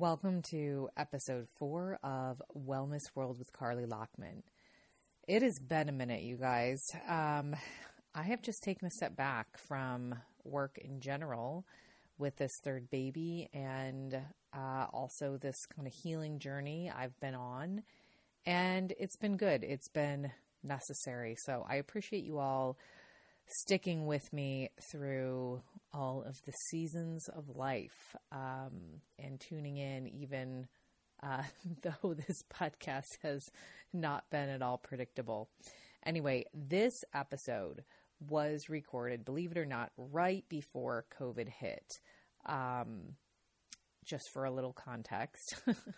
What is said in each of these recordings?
Welcome to episode four of Wellness World with Carly Lockman. It has been a minute, you guys. Um, I have just taken a step back from work in general with this third baby and uh, also this kind of healing journey I've been on. And it's been good, it's been necessary. So I appreciate you all sticking with me through all of the seasons of life um, and tuning in, even uh, though this podcast has not been at all predictable. Anyway, this episode was recorded, believe it or not, right before COVID hit. Um, just for a little context.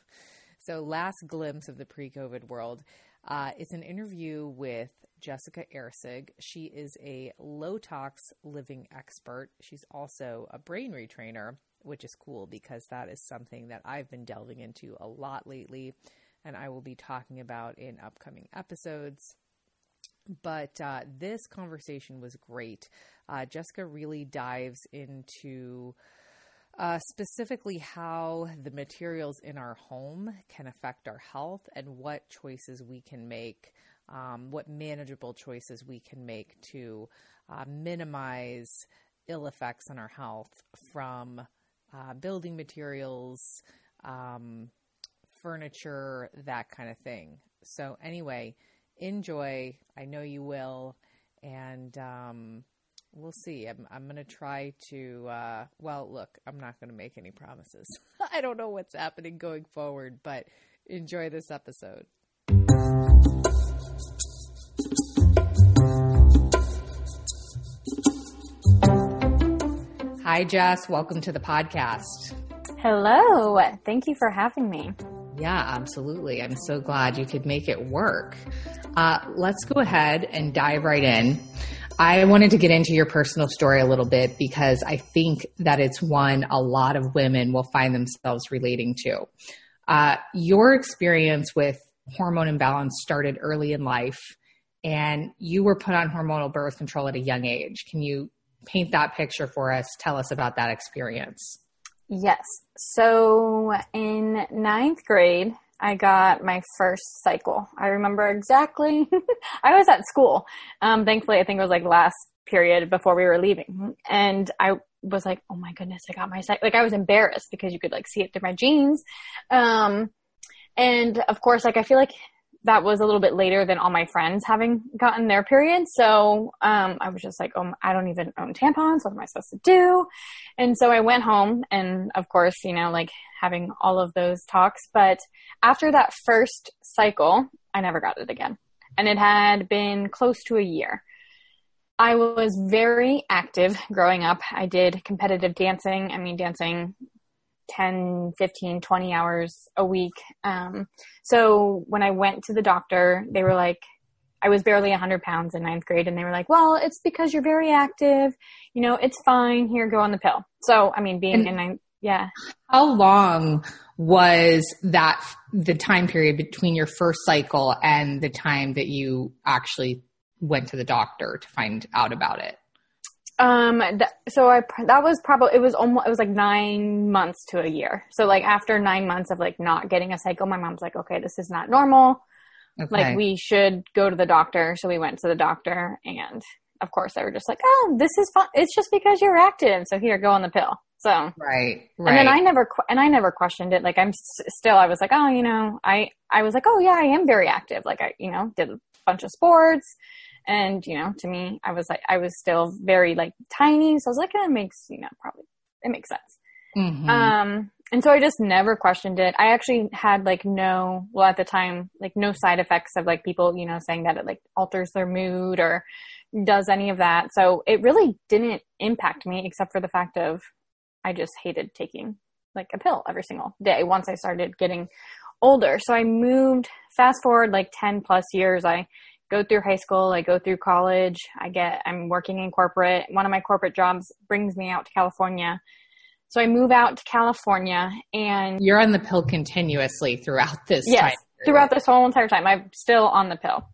so, last glimpse of the pre COVID world. Uh, it's an interview with Jessica Ersig. She is a low tox living expert. She's also a brain retrainer, which is cool because that is something that I've been delving into a lot lately and I will be talking about in upcoming episodes. But uh, this conversation was great. Uh, Jessica really dives into uh, specifically how the materials in our home can affect our health and what choices we can make, um, what manageable choices we can make to uh, minimize ill effects on our health from uh, building materials, um, furniture, that kind of thing. So, anyway, enjoy. I know you will. And, um, we'll see. I'm, I'm going to try to, uh, well, look, I'm not going to make any promises. I don't know what's happening going forward, but enjoy this episode. Hi, Jess. Welcome to the podcast. Hello. Thank you for having me. Yeah, absolutely. I'm so glad you could make it work. Uh, let's go ahead and dive right in. I wanted to get into your personal story a little bit because I think that it's one a lot of women will find themselves relating to. Uh, your experience with hormone imbalance started early in life, and you were put on hormonal birth control at a young age. Can you paint that picture for us? Tell us about that experience. Yes. So in ninth grade, I got my first cycle. I remember exactly. I was at school. Um, thankfully, I think it was like last period before we were leaving. And I was like, oh my goodness, I got my cycle. Like I was embarrassed because you could like see it through my jeans. Um, and of course, like I feel like that was a little bit later than all my friends having gotten their period. So um, I was just like, oh, I don't even own tampons. What am I supposed to do? And so I went home and, of course, you know, like having all of those talks. But after that first cycle, I never got it again. And it had been close to a year. I was very active growing up. I did competitive dancing. I mean, dancing 10, 15, 20 hours a week. Um, so when I went to the doctor, they were like, I was barely 100 pounds in ninth grade, and they were like, well, it's because you're very active. You know, it's fine. Here, go on the pill. So, I mean, being and in ninth, yeah. How long was that the time period between your first cycle and the time that you actually went to the doctor to find out about it? Um, th- so I, that was probably, it was almost, it was like nine months to a year. So like after nine months of like not getting a cycle, my mom's like, okay, this is not normal. Okay. Like we should go to the doctor. So we went to the doctor and of course they were just like, oh, this is fun. It's just because you're active. So here, go on the pill. So right, right. And then I never and I never questioned it. Like I'm still, I was like, oh, you know, I I was like, oh yeah, I am very active. Like I, you know, did a bunch of sports, and, you know, to me, I was like, I was still very like tiny. So I was like, it makes, you know, probably, it makes sense. Mm-hmm. Um, and so I just never questioned it. I actually had like no, well, at the time, like no side effects of like people, you know, saying that it like alters their mood or does any of that. So it really didn't impact me except for the fact of I just hated taking like a pill every single day once I started getting older. So I moved fast forward like 10 plus years. I go through high school, I go through college, I get, I'm working in corporate. One of my corporate jobs brings me out to California. So I move out to California and you're on the pill continuously throughout this yes, time. Throughout this whole entire time. I'm still on the pill.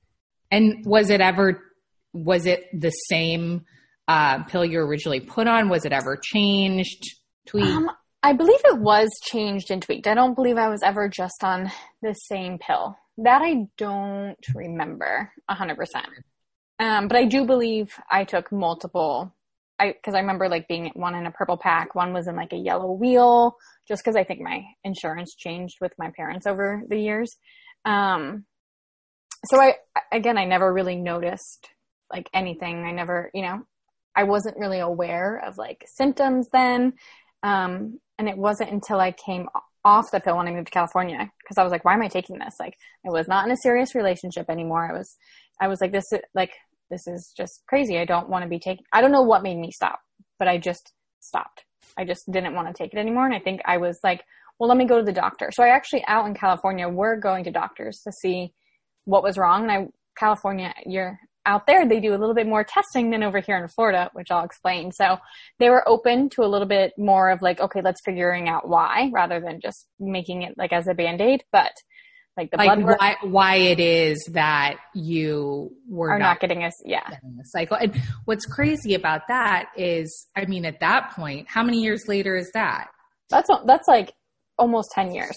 And was it ever, was it the same uh, pill you originally put on? Was it ever changed, tweaked? Um, I believe it was changed and tweaked. I don't believe I was ever just on the same pill. That I don't remember 100%. Um, but I do believe I took multiple. I because I remember like being one in a purple pack, one was in like a yellow wheel, just because I think my insurance changed with my parents over the years. Um, so I again, I never really noticed like anything. I never, you know, I wasn't really aware of like symptoms then. Um, and it wasn't until I came off the pill when I moved to California because I was like, why am I taking this? Like, I was not in a serious relationship anymore. I was, I was like, this, is like, this is just crazy. I don't want to be taking, I don't know what made me stop, but I just stopped. I just didn't want to take it anymore. And I think I was like, well, let me go to the doctor. So I actually out in California, we're going to doctors to see what was wrong. And I, California, you're out there, they do a little bit more testing than over here in Florida, which I'll explain. So they were open to a little bit more of like, okay, let's figuring out why rather than just making it like as a band-aid. But like the like blood work, why why it is that you were are not, not getting us. Yeah. getting the cycle. And what's crazy about that is, I mean, at that point, how many years later is that? That's, that's like almost 10 years.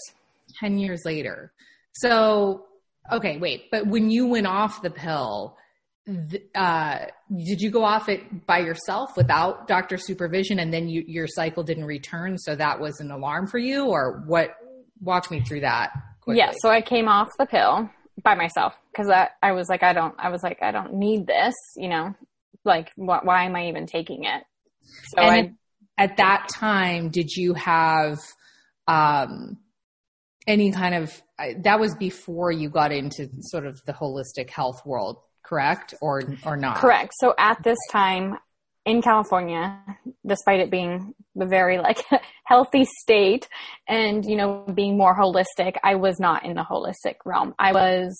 10 years later. So, okay, wait, but when you went off the pill, uh, did you go off it by yourself without doctor supervision and then you, your cycle didn't return? So that was an alarm for you or what? Walk me through that. Quickly. Yeah, so I came off the pill by myself because I, I was like, I don't, I was like, I don't need this, you know, like, wh- why am I even taking it? So I, at, at that time, did you have um, any kind of that was before you got into sort of the holistic health world, correct, or or not? correct. So at this time in California, despite it being the very like healthy state and, you know, being more holistic, I was not in the holistic realm. I was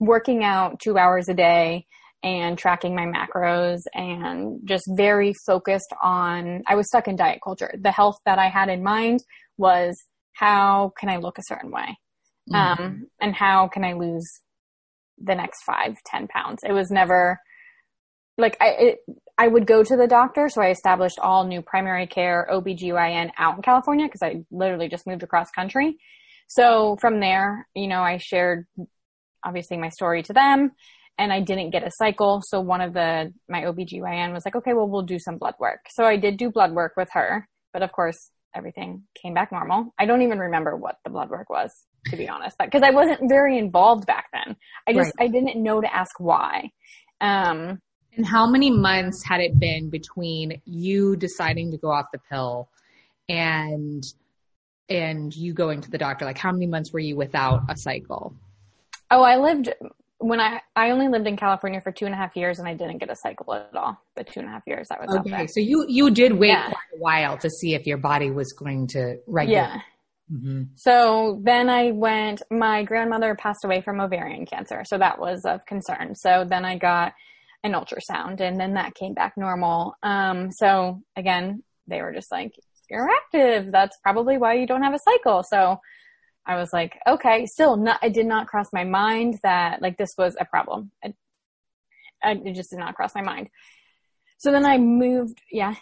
working out two hours a day and tracking my macros and just very focused on I was stuck in diet culture. The health that I had in mind was how can I look a certain way? Mhm. Um, and how can I lose the next five, ten pounds? It was never like I it, I would go to the doctor, so I established all new primary care OBGYN out in California because I literally just moved across country. So from there, you know, I shared obviously my story to them and I didn't get a cycle. So one of the, my OBGYN was like, okay, well, we'll do some blood work. So I did do blood work with her, but of course everything came back normal. I don't even remember what the blood work was, to be honest, because I wasn't very involved back then. I just, I didn't know to ask why. Um, And how many months had it been between you deciding to go off the pill and and you going to the doctor? Like how many months were you without a cycle? Oh, I lived when I I only lived in California for two and a half years, and I didn't get a cycle at all. The two and a half years I was Okay, so you you did wait Yeah. quite a while to see if your body was going to regulate. Yeah. Mhm. So then I went. My grandmother passed away from ovarian cancer, so that was of concern. So then I got an ultrasound, and then that came back normal. Um, so again, they were just like, "You're active. That's probably why you don't have a cycle." So I was like, "Okay." Still, not. It did not cross my mind that like this was a problem. It, it just did not cross my mind. So then I moved. Yeah.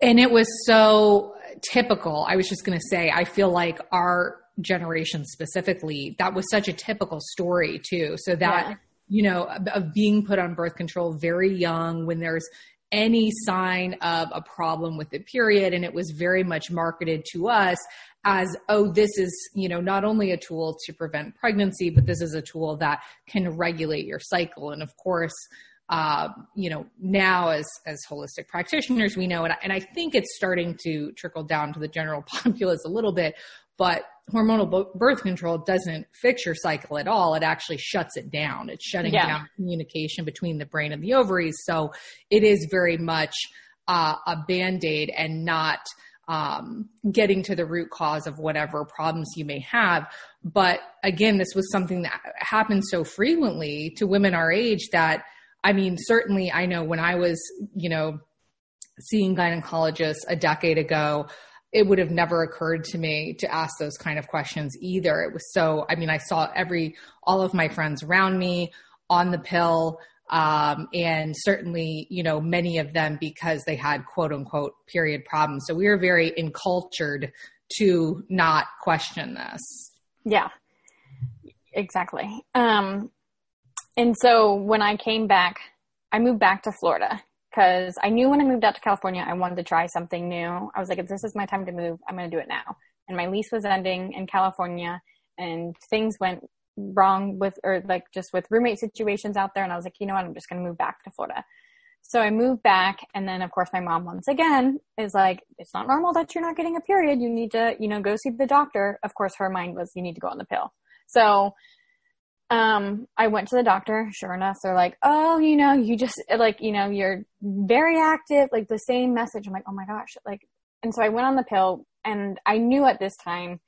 And it was so typical. I was just going to say, I feel like our generation specifically, that was such a typical story too. So that, Yeah. you know, of- of being put on birth control very young when there's any sign of a problem with the period. And it was very much marketed to us as, oh, this is, you know, not only a tool to prevent pregnancy, but this is a tool that can regulate your cycle. And of course, uh, you know, now as as holistic practitioners, we know, and I, and I think it's starting to trickle down to the general populace a little bit. But hormonal birth control doesn't fix your cycle at all. It actually shuts it down. It's shutting Yeah. down communication between the brain and the ovaries. So it is very much uh, a band aid and not um, getting to the root cause of whatever problems you may have. But again, this was something that happened so frequently to women our age that, I mean, certainly I know when I was, you know, seeing gynecologists a decade ago, it would have never occurred to me to ask those kind of questions either. It was so, I mean, I saw every, all of my friends around me on the pill. Um, and certainly, you know, many of them because they had quote unquote period problems. So we were very encultured to not question this. Yeah, exactly. Um, and so when I came back, I moved back to Florida because I knew when I moved out to California, I wanted to try something new. I was like, if this is my time to move, I'm going to do it now. And my lease was ending in California and things went wrong with, or like just with roommate situations out there. And I was like, you know what? I'm just going to move back to Florida. So I moved back. And then, of course, my mom, once again, is like, it's not normal that you're not getting a period. You need to, you know, go see the doctor. Of course, her mind was, you need to go on the pill. So um, I went to the doctor. Sure enough, they're like, "Oh, you know, you just like, you know, you're very active." Like the same message. I'm like, "Oh my gosh!" Like, and so I went on the pill, and I knew at this time,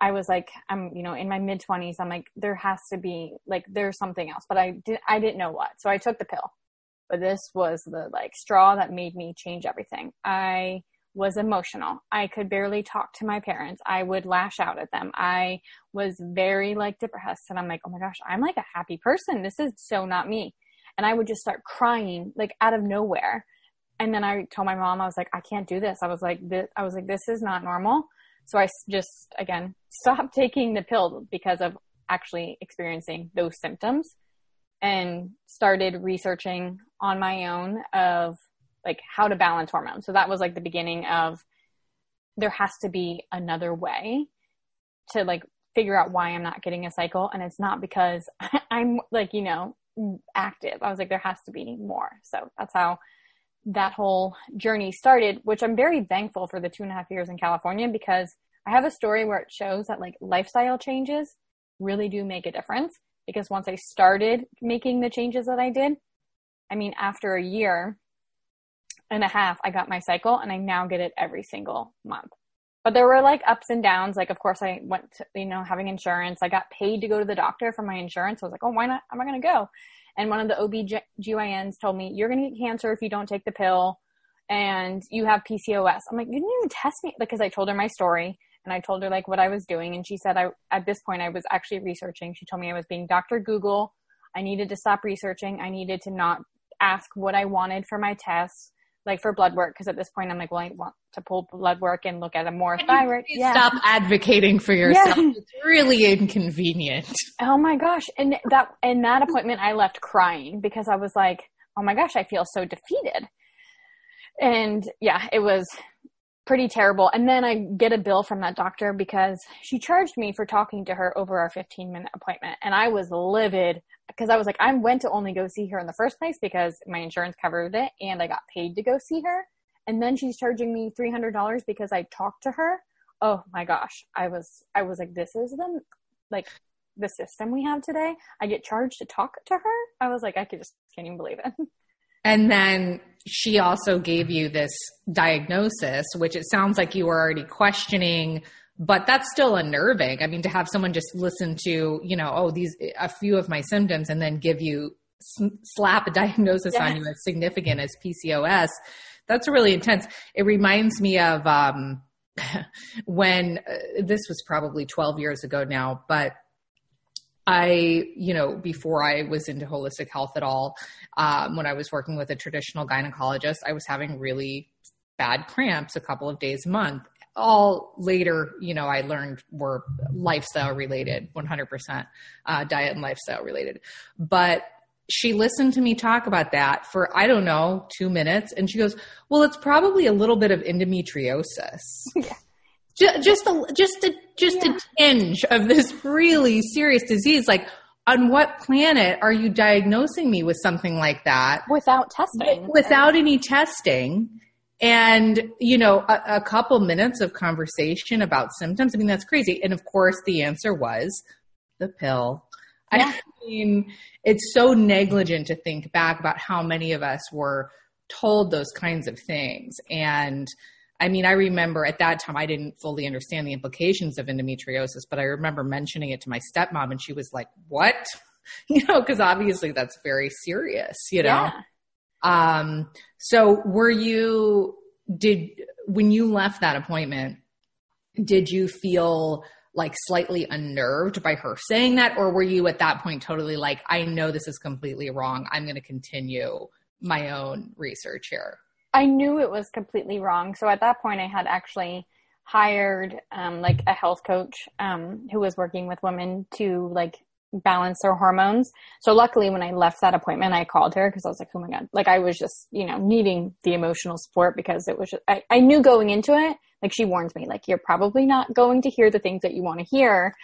I was like, I'm, you know, in my mid twenties. I'm like, there has to be like, there's something else, but I did, I didn't know what. So I took the pill, but this was the like straw that made me change everything. I was emotional. I could barely talk to my parents. I would lash out at them. I was very like depressed and I'm like, oh my gosh, I'm like a happy person. This is so not me. And I would just start crying like out of nowhere. And then I told my mom, I was like, I can't do this. I was like, this, I was like, this is not normal. So I just, again, stopped taking the pill because of actually experiencing those symptoms and started researching on my own of like how to balance hormones. So that was like the beginning of there has to be another way to like figure out why I'm not getting a cycle. And it's not because I'm like, you know, active. I was like, there has to be more. So that's how that whole journey started, which I'm very thankful for the two and a half years in California because I have a story where it shows that like lifestyle changes really do make a difference. Because once I started making the changes that I did, I mean, after a year, and a half, I got my cycle and I now get it every single month. But there were like ups and downs. Like, of course, I went to, you know, having insurance. I got paid to go to the doctor for my insurance. I was like, oh, why not? Am I going to go? And one of the OB-GYNs told me, you're going to get cancer if you don't take the pill and you have PCOS. I'm like, you didn't even test me because I told her my story and I told her like what I was doing. And she said, I, at this point, I was actually researching. She told me I was being Dr. Google. I needed to stop researching. I needed to not ask what I wanted for my tests like for blood work because at this point I'm like, well, I want to pull blood work and look at a more thyroid. Yeah. Stop advocating for yourself. Yeah. It's really inconvenient. Oh my gosh. And that in that appointment I left crying because I was like, oh my gosh, I feel so defeated. And yeah, it was pretty terrible. And then I get a bill from that doctor because she charged me for talking to her over our 15 minute appointment. And I was livid because I was like, I went to only go see her in the first place because my insurance covered it and I got paid to go see her. And then she's charging me $300 because I talked to her. Oh my gosh. I was, I was like, this is the, like, the system we have today. I get charged to talk to her. I was like, I could just can't even believe it. And then she also gave you this diagnosis, which it sounds like you were already questioning but that's still unnerving. I mean, to have someone just listen to, you know, oh, these, a few of my symptoms and then give you, slap a diagnosis on you as significant as PCOS, that's really intense. It reminds me of, um, when uh, this was probably 12 years ago now, but I, you know, before I was into holistic health at all, um, when I was working with a traditional gynecologist, I was having really bad cramps a couple of days a month all later, you know, I learned were lifestyle related, 100% uh, diet and lifestyle related. But she listened to me talk about that for, I don't know, two minutes. And she goes, well, it's probably a little bit of endometriosis. Yeah. Just, a, just a, just yeah. a tinge of this really serious disease. Like, on what planet are you diagnosing me with something like that without testing? Without any testing and you know a, a, couple minutes of conversation about symptoms i mean that's crazy. And of course the answer was the pill. Yeah. i mean it's so negligent to think back about how many of us were told those kinds of things. And i mean i remember at that time i didn't fully understand the implications of endometriosis but i remember mentioning it to my stepmom and she was like what? You know because obviously that's very serious you know? Yeah. Um, so were you, did, when you left that appointment, did you feel like slightly unnerved by her saying that? Or were you at that point totally like, I know this is completely wrong. I'm going to continue my own research here? I knew it was completely wrong. So at that point, I had actually hired um, like a health coach um, who was working with women to like balance their hormones. So luckily when I left that appointment, I called her because I was like, oh my God, like I was just, you know, needing the emotional support because it was just, I, I knew going into it, like she warned me, like you're probably not going to hear the things that you want to hear.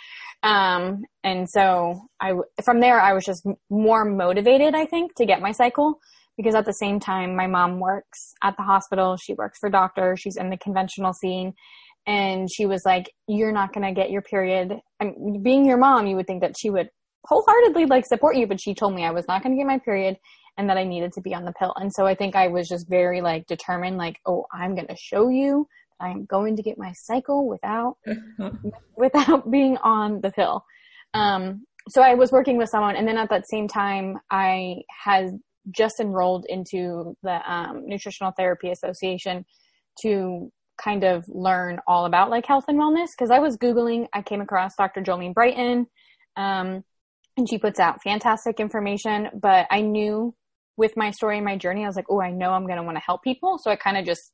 Um, and so I, from there, I was just more motivated, I think, to get my cycle because at the same time, my mom works at the hospital. She works for doctors. She's in the conventional scene and she was like, "You're not going to get your period." And being your mom, you would think that she would wholeheartedly like support you, but she told me I was not going to get my period and that I needed to be on the pill. And so I think I was just very like determined, like, oh, I'm going to show you that I am going to get my cycle without without being on the pill. Um, so I was working with someone, and then at that same time, I had just enrolled into the um, Nutritional Therapy Association to kind of learn all about like health and wellness because I was googling. I came across Dr. Jolene Brighten. Um, and she puts out fantastic information. But I knew with my story and my journey, I was like, oh, I know I'm going to want to help people. So I kind of just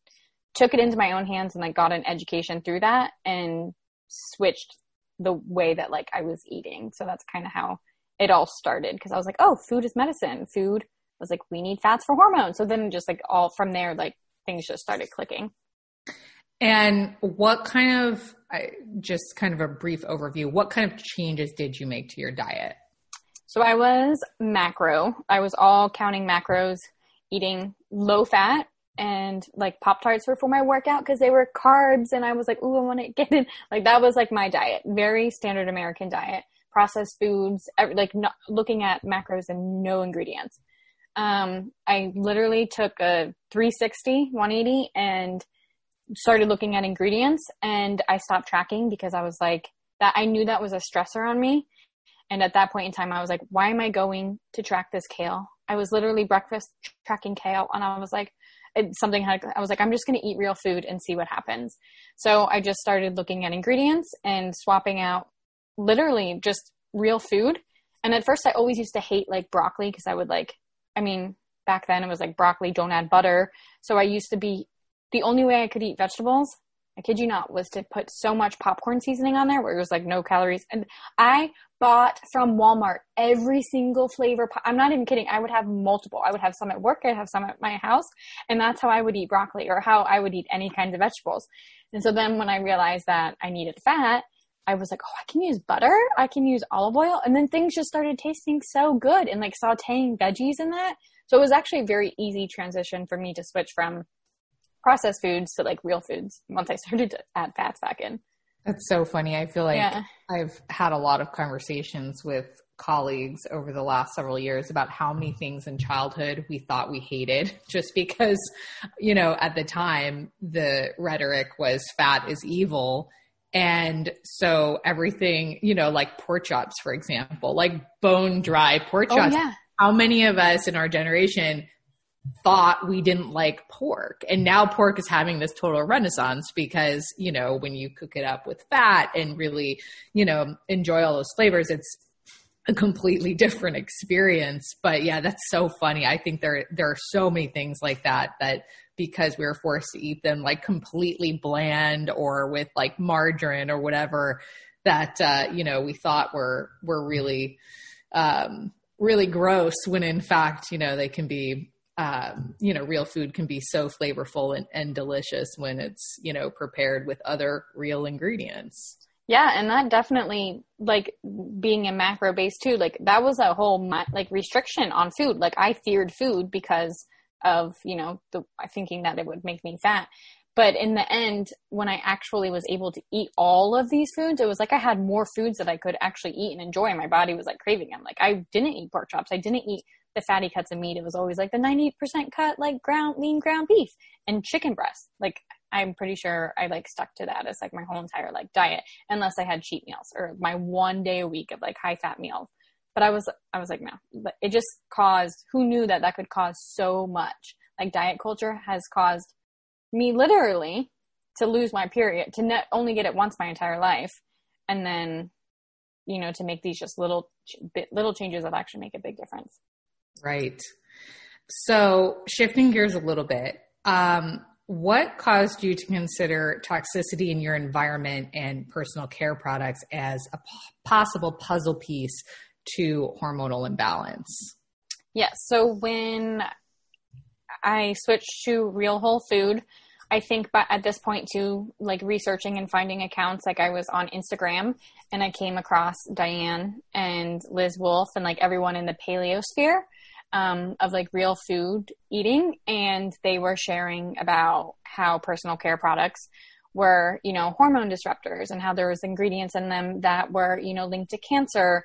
took it into my own hands and like got an education through that and switched the way that like I was eating. So that's kind of how it all started because I was like, oh, food is medicine. Food was like, we need fats for hormones. So then just like all from there, like things just started clicking. And what kind of, just kind of a brief overview, what kind of changes did you make to your diet? So I was macro. I was all counting macros, eating low fat and like Pop Tarts were for my workout because they were carbs and I was like, ooh, I want to get in. Like that was like my diet. Very standard American diet. Processed foods, like not looking at macros and no ingredients. Um, I literally took a 360, 180 and started looking at ingredients and I stopped tracking because I was like, that I knew that was a stressor on me and at that point in time, I was like, why am I going to track this kale? I was literally breakfast tracking kale and I was like, something had, I was like, I'm just going to eat real food and see what happens. So I just started looking at ingredients and swapping out literally just real food. And at first I always used to hate like broccoli because I would like, I mean, back then it was like broccoli, don't add butter. So I used to be, the only way I could eat vegetables I kid you not, was to put so much popcorn seasoning on there where it was like no calories. And I bought from Walmart every single flavor. Po- I'm not even kidding. I would have multiple. I would have some at work. I'd have some at my house. And that's how I would eat broccoli or how I would eat any kinds of vegetables. And so then when I realized that I needed fat, I was like, oh, I can use butter. I can use olive oil. And then things just started tasting so good and like sauteing veggies in that. So it was actually a very easy transition for me to switch from processed foods to like real foods once I started to add fats back in. That's so funny. I feel like yeah. I've had a lot of conversations with colleagues over the last several years about how many things in childhood we thought we hated just because, you know, at the time the rhetoric was fat is evil. And so everything, you know, like pork chops, for example, like bone dry pork oh, chops. Oh, yeah. How many of us in our generation thought we didn't like pork. And now pork is having this total renaissance because, you know, when you cook it up with fat and really, you know, enjoy all those flavors, it's a completely different experience. But yeah, that's so funny. I think there there are so many things like that that because we were forced to eat them like completely bland or with like margarine or whatever that uh, you know we thought were were really um, really gross when in fact you know they can be um, you know, real food can be so flavorful and, and delicious when it's, you know, prepared with other real ingredients. Yeah, and that definitely like being a macro base too. Like that was a whole like restriction on food. Like I feared food because of you know the thinking that it would make me fat. But in the end, when I actually was able to eat all of these foods, it was like I had more foods that I could actually eat and enjoy. My body was like craving them. Like I didn't eat pork chops. I didn't eat the fatty cuts of meat, it was always like the 90% cut, like ground, lean ground beef and chicken breast. Like, I'm pretty sure I like stuck to that as like my whole entire like diet, unless I had cheat meals or my one day a week of like high fat meals. But I was, I was like, no, but it just caused, who knew that that could cause so much? Like diet culture has caused me literally to lose my period, to not only get it once my entire life, and then you know to make these just little little changes that actually make a big difference right. So shifting gears a little bit um, what caused you to consider toxicity in your environment and personal care products as a p- possible puzzle piece to hormonal imbalance? Yes so when i switched to real whole food I think but at this point too, like researching and finding accounts, like I was on Instagram and I came across Diane and Liz Wolfe and like everyone in the paleo sphere um, of like real food eating. And they were sharing about how personal care products were, you know, hormone disruptors and how there was ingredients in them that were, you know, linked to cancer.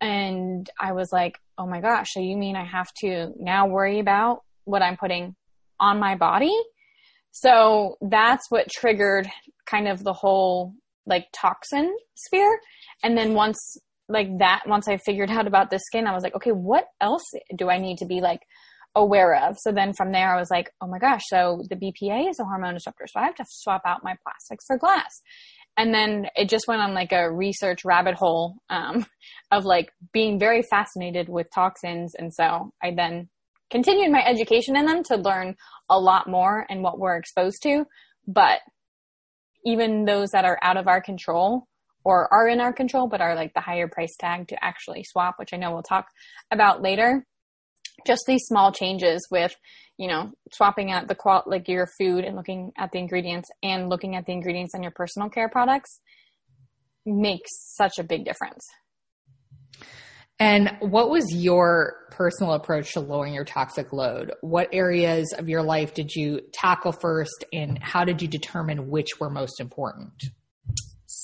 And I was like, oh my gosh, so you mean I have to now worry about what I'm putting on my body? So that's what triggered kind of the whole like toxin sphere. And then once like that, once I figured out about the skin, I was like, okay, what else do I need to be like aware of? So then from there, I was like, oh my gosh, so the BPA is a hormone disruptor. So I have to swap out my plastics for glass. And then it just went on like a research rabbit hole um, of like being very fascinated with toxins. And so I then continued my education in them to learn a lot more and what we're exposed to. But even those that are out of our control or are in our control, but are like the higher price tag to actually swap, which I know we'll talk about later. Just these small changes with, you know, swapping out the qual like your food and looking at the ingredients and looking at the ingredients in your personal care products makes such a big difference. And what was your personal approach to lowering your toxic load? What areas of your life did you tackle first, and how did you determine which were most important?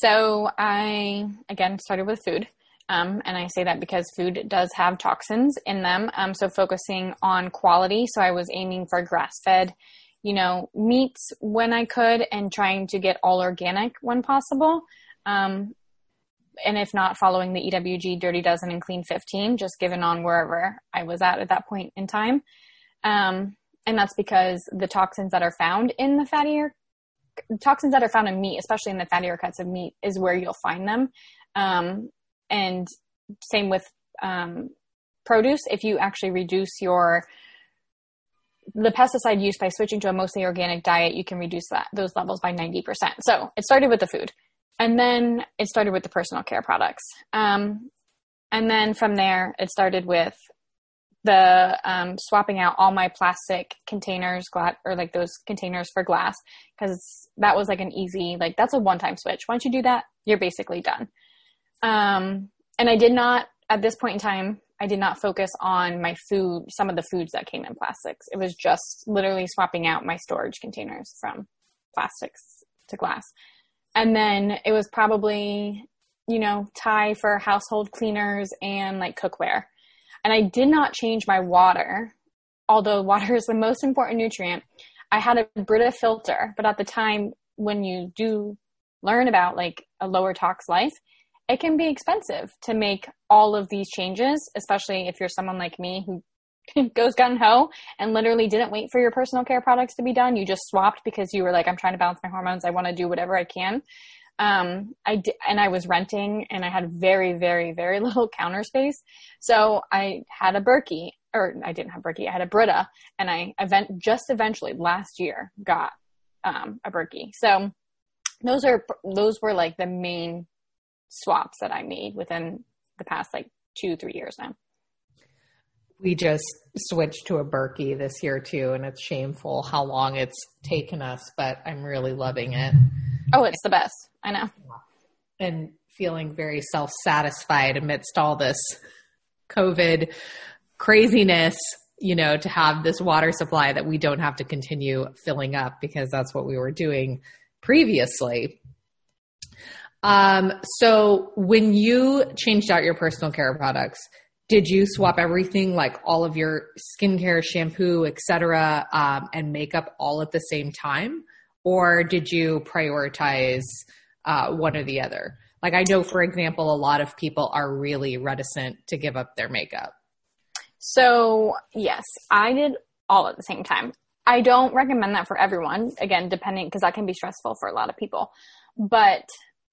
So, I again started with food. Um, and I say that because food does have toxins in them. Um, so, focusing on quality. So, I was aiming for grass fed, you know, meats when I could and trying to get all organic when possible. Um, and if not following the EWG Dirty Dozen and Clean 15, just given on wherever I was at at that point in time. Um, and that's because the toxins that are found in the fattier toxins that are found in meat, especially in the fattier cuts of meat, is where you'll find them. Um, and same with um, produce. If you actually reduce your the pesticide use by switching to a mostly organic diet, you can reduce that those levels by 90%. So it started with the food. And then it started with the personal care products. Um, and then from there, it started with the um, swapping out all my plastic containers, glass, or like those containers for glass, because that was like an easy, like that's a one-time switch. Once you do that, you're basically done. Um, and I did not, at this point in time, I did not focus on my food, some of the foods that came in plastics. It was just literally swapping out my storage containers from plastics to glass. And then it was probably, you know, tie for household cleaners and like cookware. And I did not change my water, although water is the most important nutrient. I had a Brita filter, but at the time when you do learn about like a lower tox life, it can be expensive to make all of these changes, especially if you're someone like me who goes gun ho and literally didn't wait for your personal care products to be done. You just swapped because you were like, I'm trying to balance my hormones. I want to do whatever I can. Um, I and I was renting and I had very, very, very little counter space. So I had a Berkey or I didn't have Berkey. I had a Brita and I event just eventually last year got, um, a Berkey. So those are, those were like the main swaps that I made within the past like two, three years now we just switched to a Berkey this year too, and it's shameful how long it's taken us, but I'm really loving it. Oh, it's the best. I know. And feeling very self satisfied amidst all this COVID craziness, you know, to have this water supply that we don't have to continue filling up because that's what we were doing previously. Um, so when you changed out your personal care products, did you swap everything like all of your skincare shampoo etc um, and makeup all at the same time or did you prioritize uh, one or the other like i know for example a lot of people are really reticent to give up their makeup so yes i did all at the same time i don't recommend that for everyone again depending because that can be stressful for a lot of people but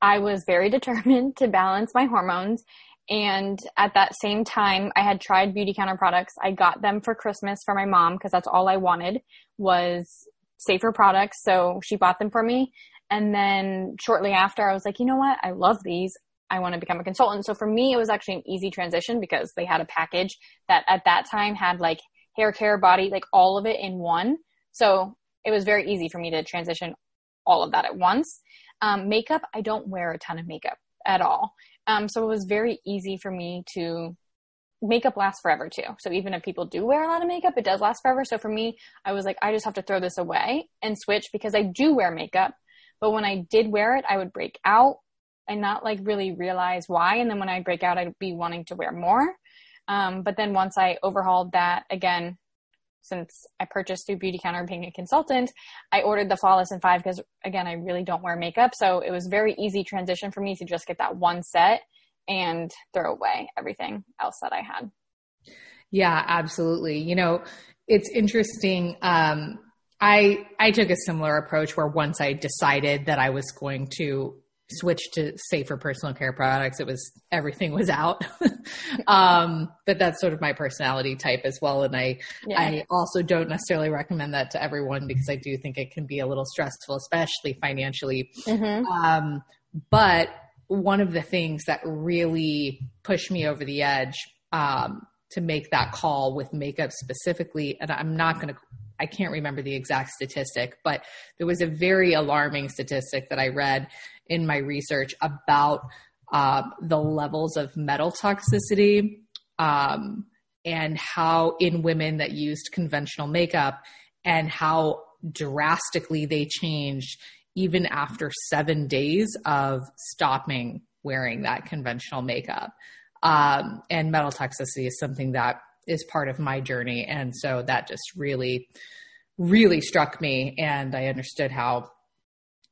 I was very determined to balance my hormones. And at that same time, I had tried Beautycounter products. I got them for Christmas for my mom because that's all I wanted was safer products. So she bought them for me. And then shortly after, I was like, you know what? I love these. I want to become a consultant. So for me, it was actually an easy transition because they had a package that at that time had like hair care, body, like all of it in one. So it was very easy for me to transition all of that at once. Um, makeup, I don't wear a ton of makeup at all. Um, so it was very easy for me to makeup lasts forever too. So even if people do wear a lot of makeup, it does last forever. So for me, I was like, I just have to throw this away and switch because I do wear makeup. But when I did wear it, I would break out and not like really realize why. And then when I break out, I'd be wanting to wear more. Um, but then once I overhauled that again, since I purchased through Beautycounter being a consultant, I ordered the Flawless in five because again, I really don't wear makeup. So it was very easy transition for me to just get that one set and throw away everything else that I had. Yeah, absolutely. You know, it's interesting. Um, I I took a similar approach where once I decided that I was going to switch to safer personal care products, it was everything was out. um, but that's sort of my personality type as well. And I yeah. I also don't necessarily recommend that to everyone because I do think it can be a little stressful, especially financially. Mm-hmm. Um, but one of the things that really pushed me over the edge um, to make that call with makeup specifically, and I'm not going to, I can't remember the exact statistic, but there was a very alarming statistic that I read in my research about uh, the levels of metal toxicity um, and how in women that used conventional makeup and how drastically they changed even after seven days of stopping wearing that conventional makeup. Um, and metal toxicity is something that is part of my journey. And so that just really, really struck me. And I understood how,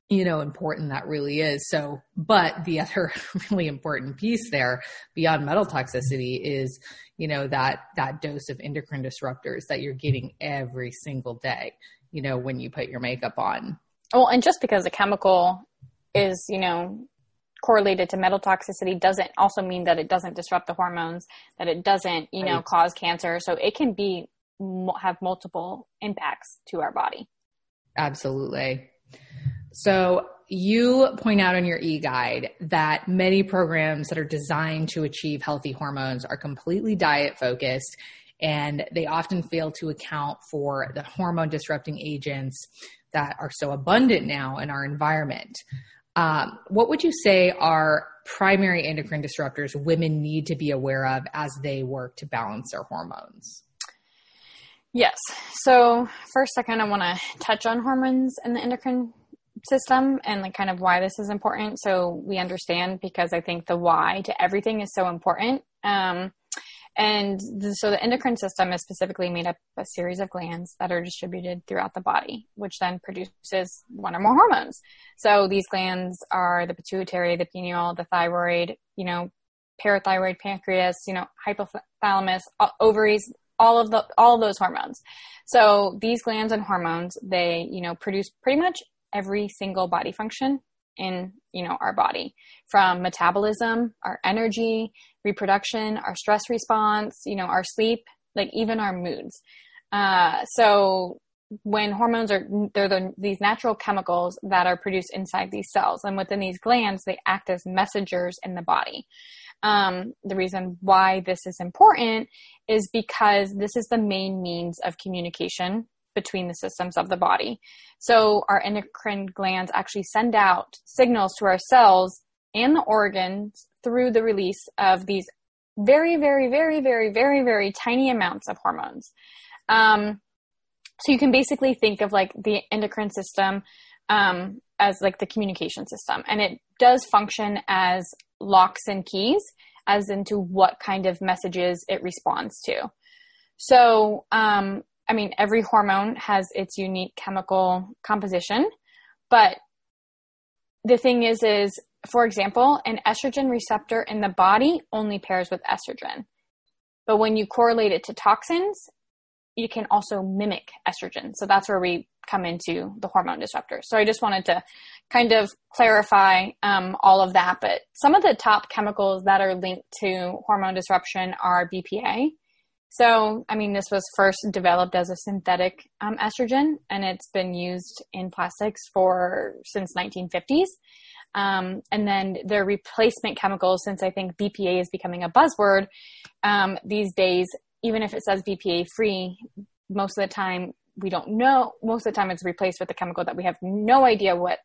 you know, important that really is. So, but the other really important piece there beyond metal toxicity is, you know, that, that dose of endocrine disruptors that you're getting every single day, you know, when you put your makeup on. Well, and just because a chemical is, you know, correlated to metal toxicity doesn't also mean that it doesn't disrupt the hormones, that it doesn't, you know, cause cancer. So it can be have multiple impacts to our body. Absolutely. So you point out in your e-guide that many programs that are designed to achieve healthy hormones are completely diet focused and they often fail to account for the hormone disrupting agents that are so abundant now in our environment. Um, what would you say are primary endocrine disruptors women need to be aware of as they work to balance their hormones? Yes. So first, I kind of want to touch on hormones in the endocrine system and like kind of why this is important. So we understand because I think the why to everything is so important. Um, and the, so the endocrine system is specifically made up of a series of glands that are distributed throughout the body, which then produces one or more hormones. So these glands are the pituitary, the pineal, the thyroid, you know, parathyroid, pancreas, you know, hypothalamus, ovaries, all of the all of those hormones. So these glands and hormones, they, you know, produce pretty much every single body function in you know our body. From metabolism our energy reproduction our stress response you know our sleep like even our moods. Uh, so when hormones are they're the, these natural chemicals that are produced inside these cells and within these glands they act as messengers in the body. Um, the reason why this is important is because this is the main means of communication between the systems of the body. So our endocrine glands actually send out signals to our cells and the organs through the release of these very, very, very, very, very, very tiny amounts of hormones. Um, so you can basically think of like the endocrine system um, as like the communication system, and it does function as locks and keys, as into what kind of messages it responds to. So um, I mean, every hormone has its unique chemical composition, but the thing is, is for example, an estrogen receptor in the body only pairs with estrogen. But when you correlate it to toxins, you can also mimic estrogen. So that's where we come into the hormone disruptors. So I just wanted to kind of clarify um, all of that. But some of the top chemicals that are linked to hormone disruption are BPA. So, I mean, this was first developed as a synthetic um, estrogen, and it's been used in plastics for since 1950s. Um, and then their replacement chemicals, since I think BPA is becoming a buzzword um, these days, even if it says BPA free, most of the time we don't know. Most of the time it's replaced with a chemical that we have no idea what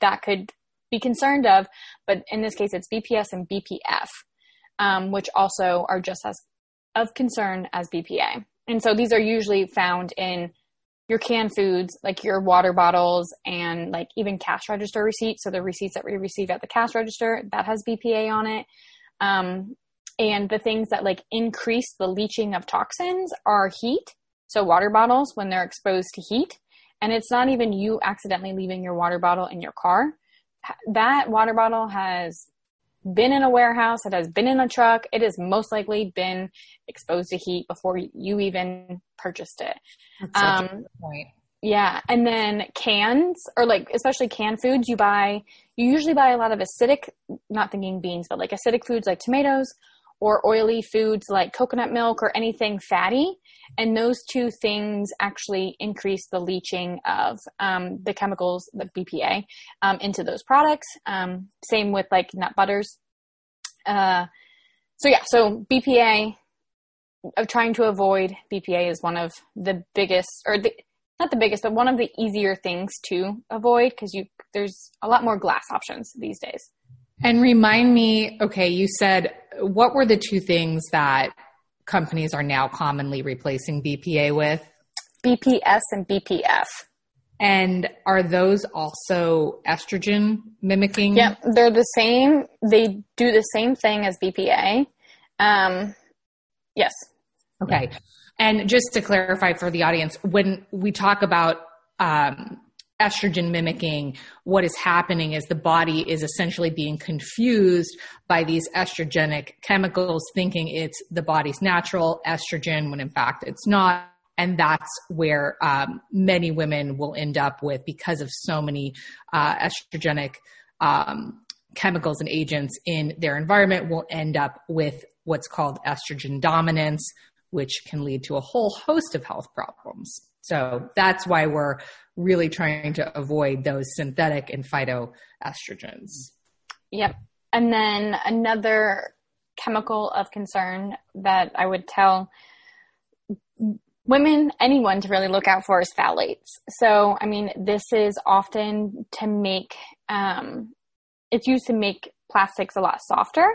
that could be concerned of. But in this case, it's BPS and BPF, um, which also are just as of concern as BPA. And so these are usually found in your canned foods, like your water bottles and like even cash register receipts. So the receipts that we receive at the cash register, that has BPA on it. Um, and the things that like increase the leaching of toxins are heat. So water bottles when they're exposed to heat. And it's not even you accidentally leaving your water bottle in your car. That water bottle has been in a warehouse, it has been in a truck, it has most likely been exposed to heat before you even purchased it. Um, point. Yeah. And then cans or like, especially canned foods, you buy, you usually buy a lot of acidic, not thinking beans, but like acidic foods like tomatoes or oily foods like coconut milk or anything fatty. And those two things actually increase the leaching of um, the chemicals, the BPA, um, into those products. Um, same with like nut butters. Uh, so yeah, so BPA, of trying to avoid BPA is one of the biggest, or the, not the biggest, but one of the easier things to avoid because you there's a lot more glass options these days. And remind me, okay, you said what were the two things that companies are now commonly replacing BPA with? BPS and BPF. And are those also estrogen mimicking? Yeah, they're the same. They do the same thing as BPA. Um, yes. Okay. And just to clarify for the audience, when we talk about um, estrogen mimicking, what is happening is the body is essentially being confused by these estrogenic chemicals, thinking it's the body's natural estrogen when in fact it's not. And that's where um, many women will end up with because of so many uh, estrogenic um, chemicals and agents in their environment, will end up with what's called estrogen dominance, which can lead to a whole host of health problems. So that's why we're really trying to avoid those synthetic and phytoestrogens. Yep. And then another chemical of concern that I would tell women, anyone to really look out for is phthalates. So, I mean, this is often to make, um, it's used to make plastics a lot softer.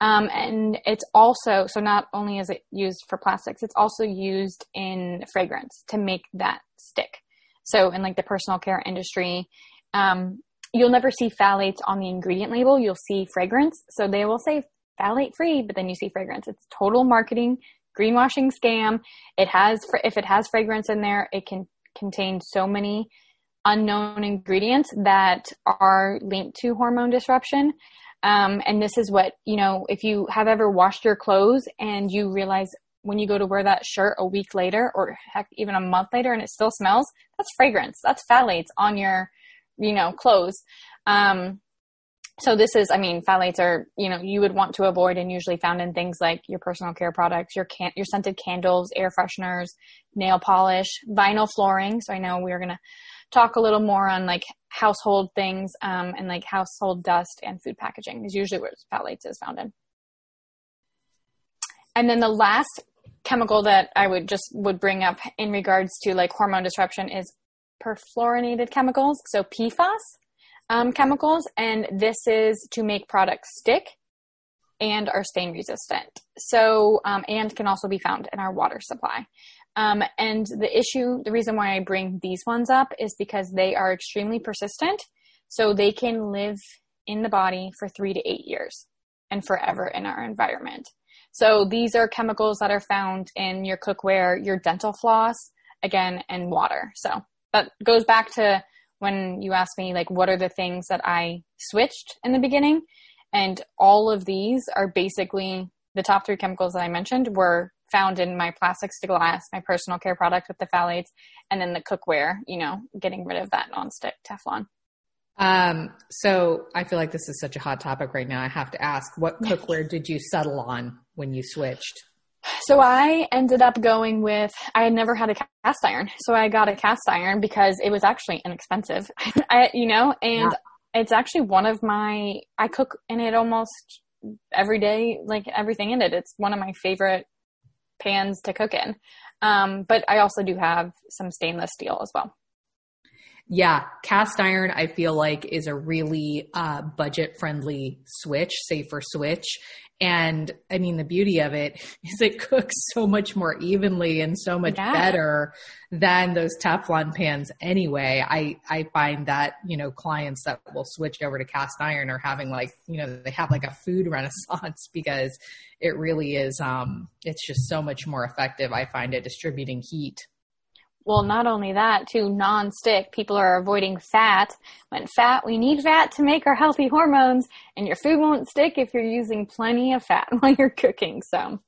Um, and it's also, so not only is it used for plastics, it's also used in fragrance to make that stick. So in like the personal care industry, um, you'll never see phthalates on the ingredient label. You'll see fragrance. So they will say phthalate free, but then you see fragrance. It's total marketing, greenwashing scam. It has, if it has fragrance in there, it can contain so many unknown ingredients that are linked to hormone disruption. Um, and this is what, you know, if you have ever washed your clothes and you realize when you go to wear that shirt a week later or heck, even a month later and it still smells, that's fragrance. That's phthalates on your, you know, clothes. Um, so this is, I mean, phthalates are, you know, you would want to avoid and usually found in things like your personal care products, your can, your scented candles, air fresheners, nail polish, vinyl flooring. So I know we're going to talk a little more on like household things um, and like household dust and food packaging is usually where phthalates is found in. And then the last chemical that I would just would bring up in regards to like hormone disruption is perfluorinated chemicals, so PFAS um, chemicals, and this is to make products stick and are stain resistant. So um, and can also be found in our water supply. Um, and the issue, the reason why I bring these ones up is because they are extremely persistent. So they can live in the body for three to eight years and forever in our environment. So these are chemicals that are found in your cookware, your dental floss, again, and water. So that goes back to when you asked me, like, what are the things that I switched in the beginning? And all of these are basically the top three chemicals that I mentioned were found in my plastics to glass, my personal care product with the phthalates, and then the cookware, you know, getting rid of that nonstick Teflon. Um, so I feel like this is such a hot topic right now. I have to ask, what cookware did you settle on when you switched? So I ended up going with I had never had a cast iron, so I got a cast iron because it was actually inexpensive. I, you know, and yeah. it's actually one of my I cook in it almost every day, like everything in it. It's one of my favorite pans to cook in. Um, but I also do have some stainless steel as well. Yeah, cast iron I feel like is a really uh, budget friendly switch, safer switch. And I mean, the beauty of it is it cooks so much more evenly and so much yeah. better than those Teflon pans anyway. I, I find that, you know, clients that will switch over to cast iron are having like, you know, they have like a food renaissance because it really is, um, it's just so much more effective. I find it distributing heat well, not only that, too, non-stick. People are avoiding fat. When fat, we need fat to make our healthy hormones, and your food won't stick if you're using plenty of fat while you're cooking. So,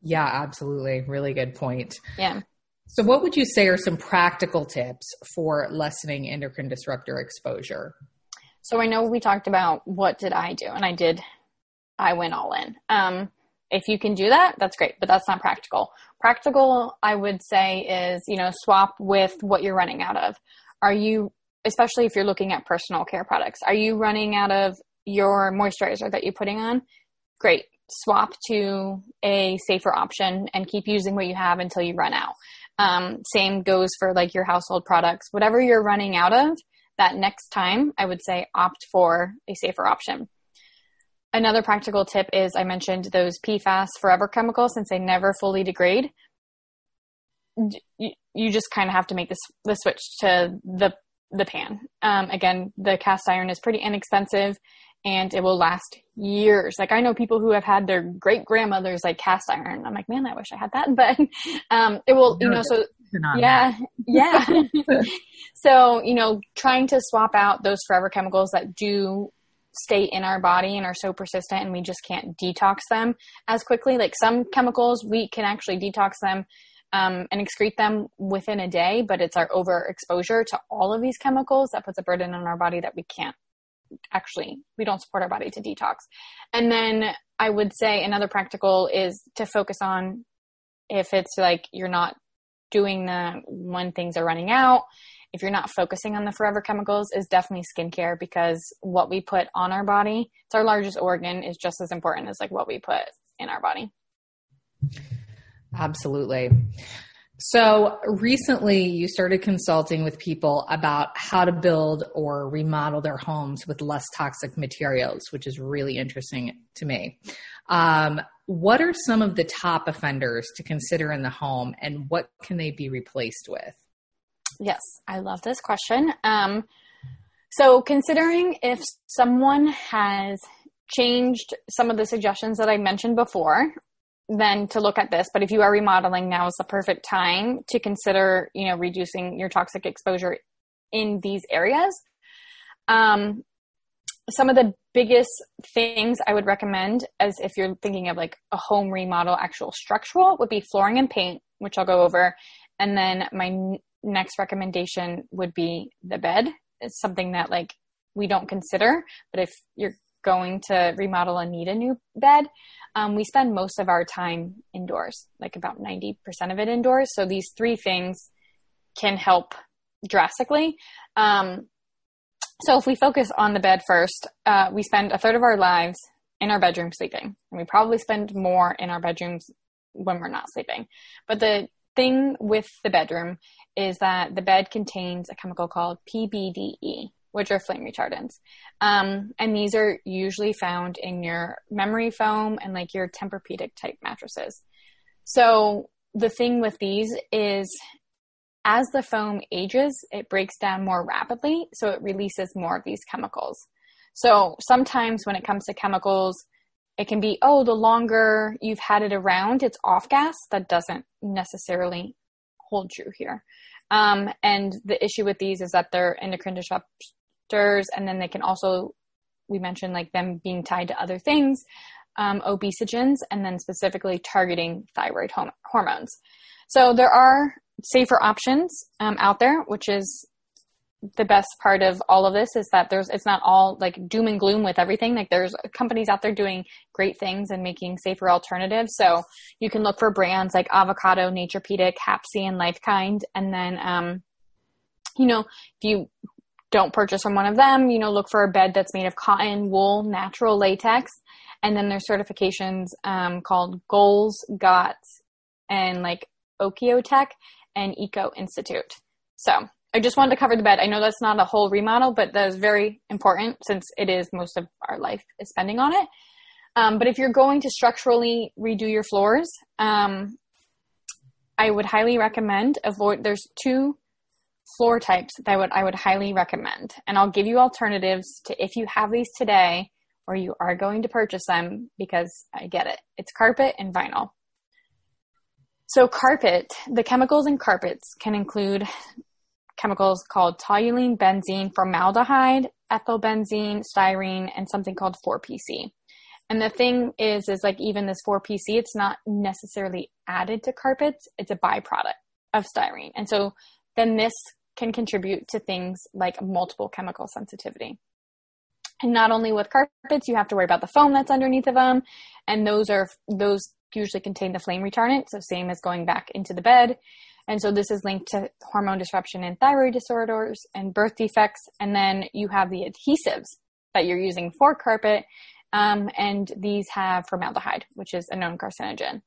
yeah, absolutely. Really good point. Yeah. So, what would you say are some practical tips for lessening endocrine disruptor exposure? So, I know we talked about what did I do, and I did, I went all in. Um, if you can do that, that's great, but that's not practical. Practical, I would say, is, you know, swap with what you're running out of. Are you, especially if you're looking at personal care products, are you running out of your moisturizer that you're putting on? Great. Swap to a safer option and keep using what you have until you run out. Um, same goes for like your household products. Whatever you're running out of, that next time, I would say opt for a safer option. Another practical tip is I mentioned those PFAS forever chemicals since they never fully degrade. You, just kind of have to make this the switch to the the pan. Um, again, the cast iron is pretty inexpensive and it will last years. Like I know people who have had their great grandmothers like cast iron. I'm like, man, I wish I had that. But um, it will, you know, so yeah, yeah. so you know, trying to swap out those forever chemicals that do stay in our body and are so persistent and we just can't detox them as quickly. Like some chemicals, we can actually detox them um, and excrete them within a day, but it's our overexposure to all of these chemicals that puts a burden on our body that we can't actually, we don't support our body to detox. And then I would say another practical is to focus on if it's like you're not doing the when things are running out if you're not focusing on the forever chemicals is definitely skincare because what we put on our body it's our largest organ is just as important as like what we put in our body. Absolutely. So recently you started consulting with people about how to build or remodel their homes with less toxic materials which is really interesting to me. Um, what are some of the top offenders to consider in the home and what can they be replaced with Yes, I love this question. Um, so, considering if someone has changed some of the suggestions that I mentioned before, then to look at this. But if you are remodeling, now is the perfect time to consider, you know, reducing your toxic exposure in these areas. Um, some of the biggest things I would recommend as if you're thinking of like a home remodel, actual structural, would be flooring and paint, which I'll go over. And then my next recommendation would be the bed. It's something that like we don't consider, but if you're going to remodel and need a new bed, um, we spend most of our time indoors, like about 90% of it indoors. So these three things can help drastically. Um, so if we focus on the bed first, uh, we spend a third of our lives in our bedroom sleeping, and we probably spend more in our bedrooms when we're not sleeping. But the thing with the bedroom is that the bed contains a chemical called PBDE, which are flame retardants. Um, and these are usually found in your memory foam and like your Tempur-Pedic type mattresses. So the thing with these is as the foam ages, it breaks down more rapidly, so it releases more of these chemicals. So sometimes when it comes to chemicals, it can be, oh, the longer you've had it around, it's off gas. That doesn't necessarily hold true here. Um, and the issue with these is that they're endocrine disruptors, and then they can also, we mentioned like them being tied to other things. um, obesogens, and then specifically targeting thyroid hom- hormones. So there are safer options um, out there, which is the best part of all of this is that there's it's not all like doom and gloom with everything. Like there's companies out there doing great things and making safer alternatives. So you can look for brands like avocado naturepedic Happsy and lifekind. And then um you know if you don't purchase from one of them you know look for a bed that's made of cotton wool natural latex. And then there's certifications um, called GOLS GOTS and like OEKO-TEX and eco institute. So I just wanted to cover the bed. I know that's not a whole remodel, but that is very important since it is most of our life is spending on it. Um, but if you're going to structurally redo your floors, um, I would highly recommend avoid. There's two floor types that I would I would highly recommend, and I'll give you alternatives to if you have these today or you are going to purchase them because I get it. It's carpet and vinyl. So carpet, the chemicals in carpets can include chemicals called toluene, benzene, formaldehyde, ethylbenzene, styrene, and something called 4PC. And the thing is, is like even this 4PC, it's not necessarily added to carpets, it's a byproduct of styrene. And so then this can contribute to things like multiple chemical sensitivity. And not only with carpets, you have to worry about the foam that's underneath of them. And those are, those usually contain the flame retardant. So same as going back into the bed. And so this is linked to hormone disruption and thyroid disorders and birth defects. And then you have the adhesives that you're using for carpet. Um, and these have formaldehyde, which is a known carcinogen.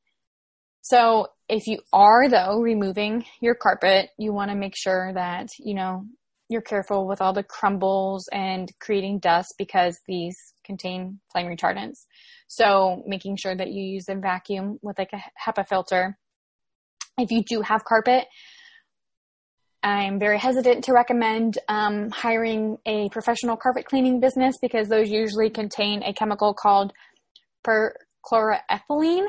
So if you are though removing your carpet, you want to make sure that, you know, you're careful with all the crumbles and creating dust because these contain flame retardants. So making sure that you use a vacuum with like a HEPA filter if you do have carpet, I'm very hesitant to recommend um, hiring a professional carpet cleaning business because those usually contain a chemical called perchloroethylene,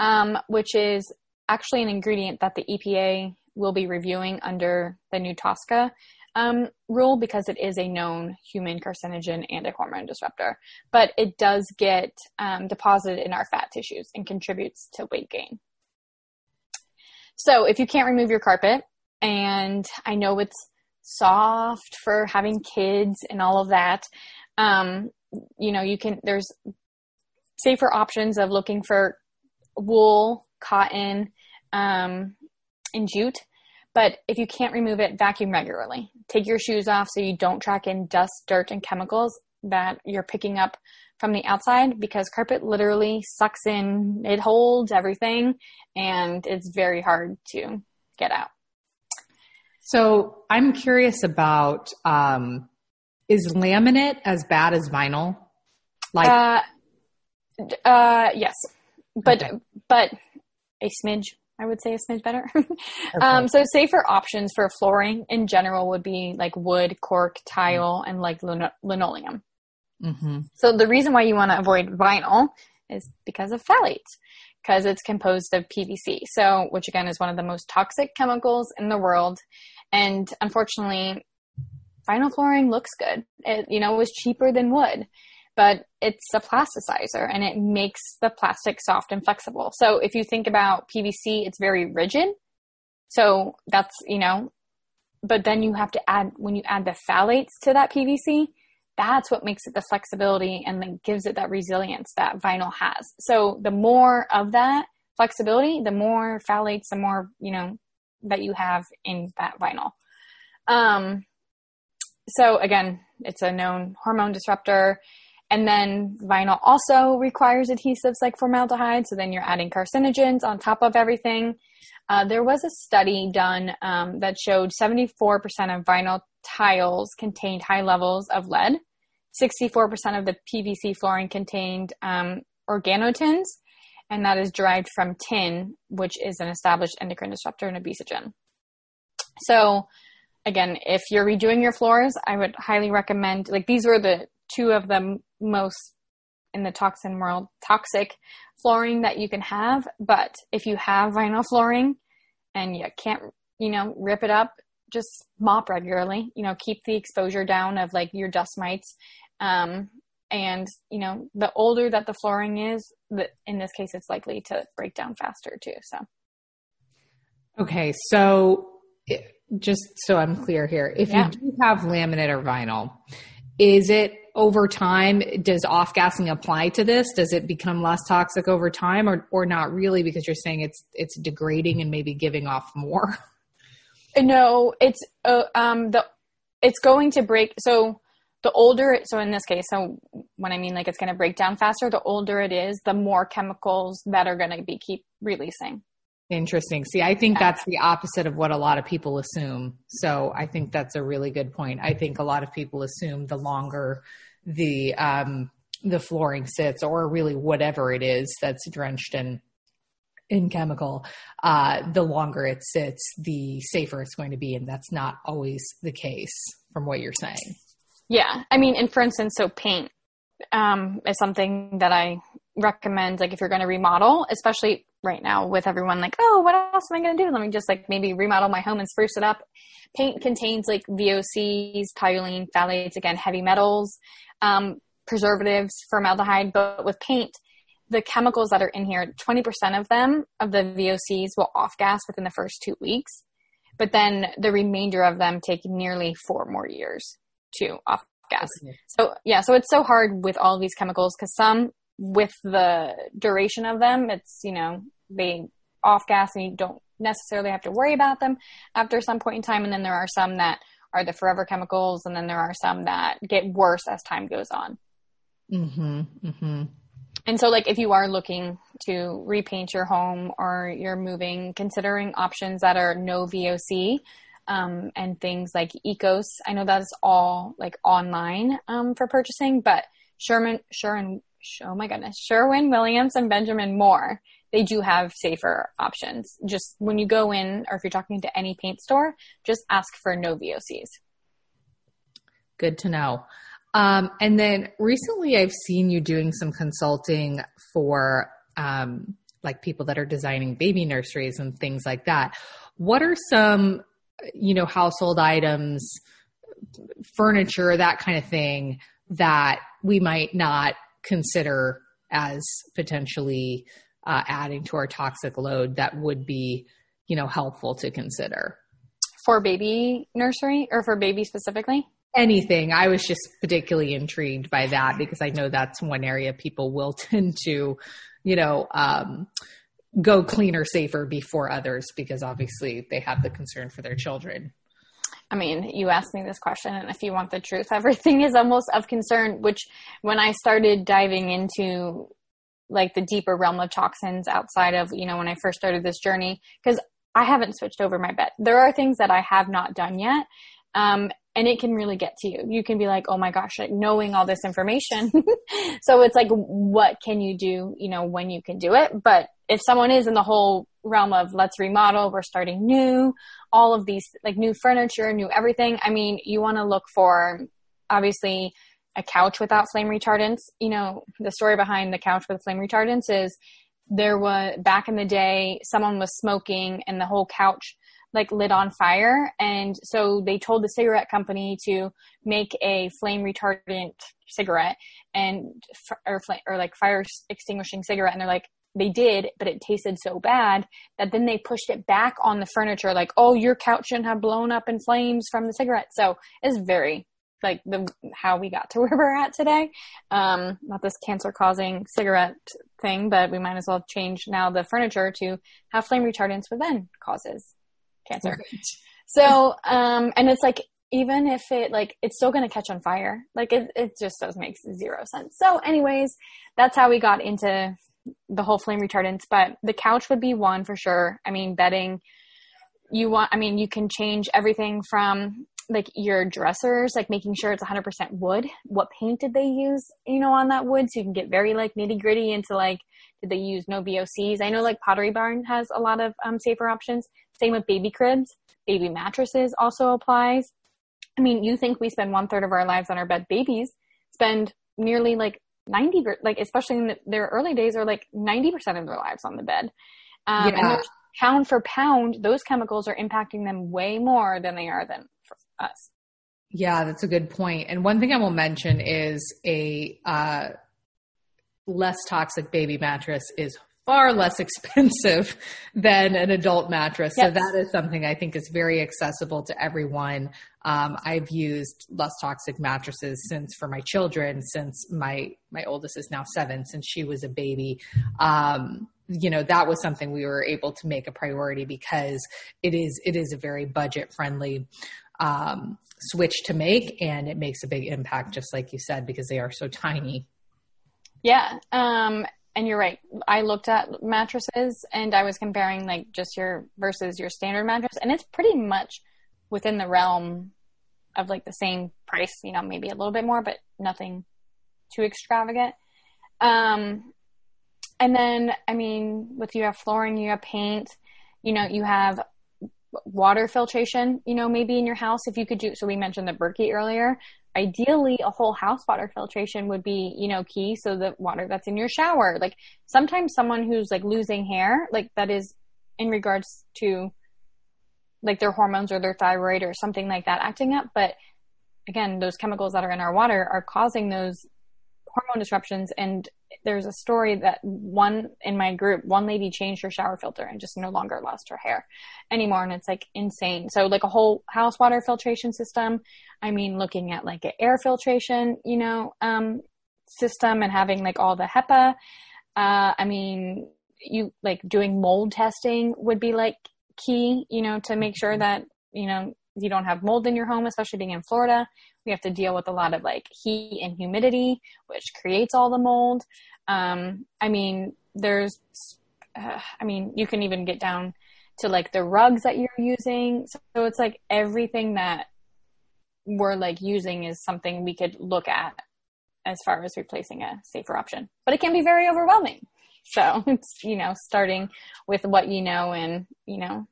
um, which is actually an ingredient that the EPA will be reviewing under the new TSCA um, rule because it is a known human carcinogen and a hormone disruptor. But it does get um, deposited in our fat tissues and contributes to weight gain. So if you can't remove your carpet, and I know it's soft for having kids and all of that, um, you know, you can, there's safer options of looking for wool, cotton, um, and jute. But if you can't remove it, vacuum regularly. Take your shoes off so you don't track in dust, dirt, and chemicals that you're picking up from the outside because carpet literally sucks in, it holds everything, and it's very hard to get out. So I'm curious about um, is laminate as bad as vinyl? Like, uh, uh yes, but okay. but a smidge. I would say a smidge better. okay. um, so safer options for flooring in general would be like wood, cork, tile, and like linoleum. Mm-hmm. So the reason why you want to avoid vinyl is because of phthalates, because it's composed of PVC. So, which again is one of the most toxic chemicals in the world. And unfortunately, vinyl flooring looks good. It, you know, was cheaper than wood, but it's a plasticizer and it makes the plastic soft and flexible. So if you think about PVC, it's very rigid. So that's, you know, but then you have to add, when you add the phthalates to that PVC, that's what makes it the flexibility and then gives it that resilience that vinyl has. So the more of that flexibility, the more phthalates, the more, you know, that you have in that vinyl. Um, so again, it's a known hormone disruptor. And then vinyl also requires adhesives like formaldehyde. So then you're adding carcinogens on top of everything. Uh, there was a study done um, that showed 74% of vinyl tiles contained high levels of lead. 64% of the PVC flooring contained um, organotins, and that is derived from tin, which is an established endocrine disruptor and obesogen. So, again, if you're redoing your floors, I would highly recommend, like, these were the two of the most in the toxin world toxic flooring that you can have. But if you have vinyl flooring and you can't, you know, rip it up, just mop regularly, you know, keep the exposure down of like your dust mites. Um, and you know the older that the flooring is the, in this case it's likely to break down faster too so okay so just so i'm clear here if yeah. you do have laminate or vinyl is it over time does off gassing apply to this does it become less toxic over time or or not really because you're saying it's it's degrading and maybe giving off more no it's uh, um the it's going to break so the older so in this case so when i mean like it's going to break down faster the older it is the more chemicals that are going to be keep releasing. Interesting. See i think that's the opposite of what a lot of people assume. So i think that's a really good point. I think a lot of people assume the longer the um the flooring sits or really whatever it is that's drenched in in chemical uh the longer it sits the safer it's going to be and that's not always the case from what you're saying yeah. I mean, and for instance, so paint um, is something that I recommend, like if you're going to remodel, especially right now with everyone like, oh, what else am I going to do? Let me just like maybe remodel my home and spruce it up. Paint contains like VOCs, toluene, phthalates, again, heavy metals, um, preservatives, formaldehyde. But with paint, the chemicals that are in here, 20% of them, of the VOCs, will off gas within the first two weeks. But then the remainder of them take nearly four more years to off gas. So yeah, so it's so hard with all these chemicals because some with the duration of them, it's you know they off gas and you don't necessarily have to worry about them after some point in time, and then there are some that are the forever chemicals, and then there are some that get worse as time goes on. Mm-hmm. Mm-hmm. And so, like, if you are looking to repaint your home or you're moving, considering options that are no VOC, um, and things like Ecos. I know that's all like online um, for purchasing, but Sherman, Sherwin, oh my goodness, Sherwin Williams and Benjamin Moore, they do have safer options. Just when you go in, or if you're talking to any paint store, just ask for no VOCs. Good to know. Um, and then recently, I've seen you doing some consulting for um, like people that are designing baby nurseries and things like that. What are some you know, household items, furniture, that kind of thing that we might not consider as potentially uh, adding to our toxic load that would be, you know, helpful to consider. For baby nursery or for baby specifically? Anything. I was just particularly intrigued by that because I know that's one area people will tend to, you know, um, go cleaner, safer before others because obviously they have the concern for their children. I mean, you asked me this question, and if you want the truth, everything is almost of concern. Which, when I started diving into like the deeper realm of toxins outside of, you know, when I first started this journey, because I haven't switched over my bed. There are things that I have not done yet. Um, and it can really get to you. You can be like, oh my gosh, like knowing all this information. so it's like, what can you do, you know, when you can do it? But if someone is in the whole realm of let's remodel, we're starting new, all of these like new furniture, new everything, I mean, you want to look for obviously a couch without flame retardants. You know, the story behind the couch with flame retardants is there was back in the day, someone was smoking and the whole couch like lit on fire. And so they told the cigarette company to make a flame retardant cigarette and, or, or like fire extinguishing cigarette. And they're like, they did, but it tasted so bad that then they pushed it back on the furniture, like, oh, your couch shouldn't have blown up in flames from the cigarette. So it's very like the how we got to where we're at today. Um, not this cancer causing cigarette thing, but we might as well change now the furniture to have flame retardants, but then causes cancer. So, um, and it's like even if it like it's still going to catch on fire. Like it, it just does make zero sense. So, anyways, that's how we got into the whole flame retardants, but the couch would be one for sure. I mean, bedding, you want, I mean, you can change everything from like your dressers, like making sure it's 100% wood. What paint did they use, you know, on that wood? So you can get very like nitty gritty into like, did they use no VOCs? I know like Pottery Barn has a lot of um, safer options. Same with baby cribs. Baby mattresses also applies. I mean, you think we spend one third of our lives on our bed. Babies spend nearly like 90 like especially in the, their early days are like 90% of their lives on the bed um, yeah. and pound for pound those chemicals are impacting them way more than they are than us Yeah, that's a good point. And one thing I will mention is a uh, less toxic baby mattress is far less expensive than an adult mattress. Yes. So that is something I think is very accessible to everyone. Um, I've used less toxic mattresses since for my children, since my my oldest is now seven, since she was a baby. Um, you know that was something we were able to make a priority because it is it is a very budget friendly um, switch to make, and it makes a big impact, just like you said, because they are so tiny. Yeah. Um, and you're right. I looked at mattresses and I was comparing like just your versus your standard mattress, and it's pretty much within the realm of like the same price, you know, maybe a little bit more, but nothing too extravagant. Um, and then, I mean, with you have flooring, you have paint, you know, you have water filtration, you know, maybe in your house if you could do. So we mentioned the Berkey earlier ideally a whole house water filtration would be you know key so the water that's in your shower. Like sometimes someone who's like losing hair like that is in regards to like their hormones or their thyroid or something like that acting up. But again those chemicals that are in our water are causing those hormone disruptions and there's a story that one in my group, one lady changed her shower filter and just no longer lost her hair anymore. And it's like insane. So like a whole house water filtration system. I mean, looking at like an air filtration, you know, um, system and having like all the HEPA. Uh, I mean, you like doing mold testing would be like key, you know, to make sure mm-hmm. that, you know, you don't have mold in your home, especially being in Florida. We have to deal with a lot of like heat and humidity, which creates all the mold. Um, I mean, there's, uh, I mean, you can even get down to like the rugs that you're using. So it's like everything that we're like using is something we could look at as far as replacing a safer option. But it can be very overwhelming. So it's, you know, starting with what you know and, you know,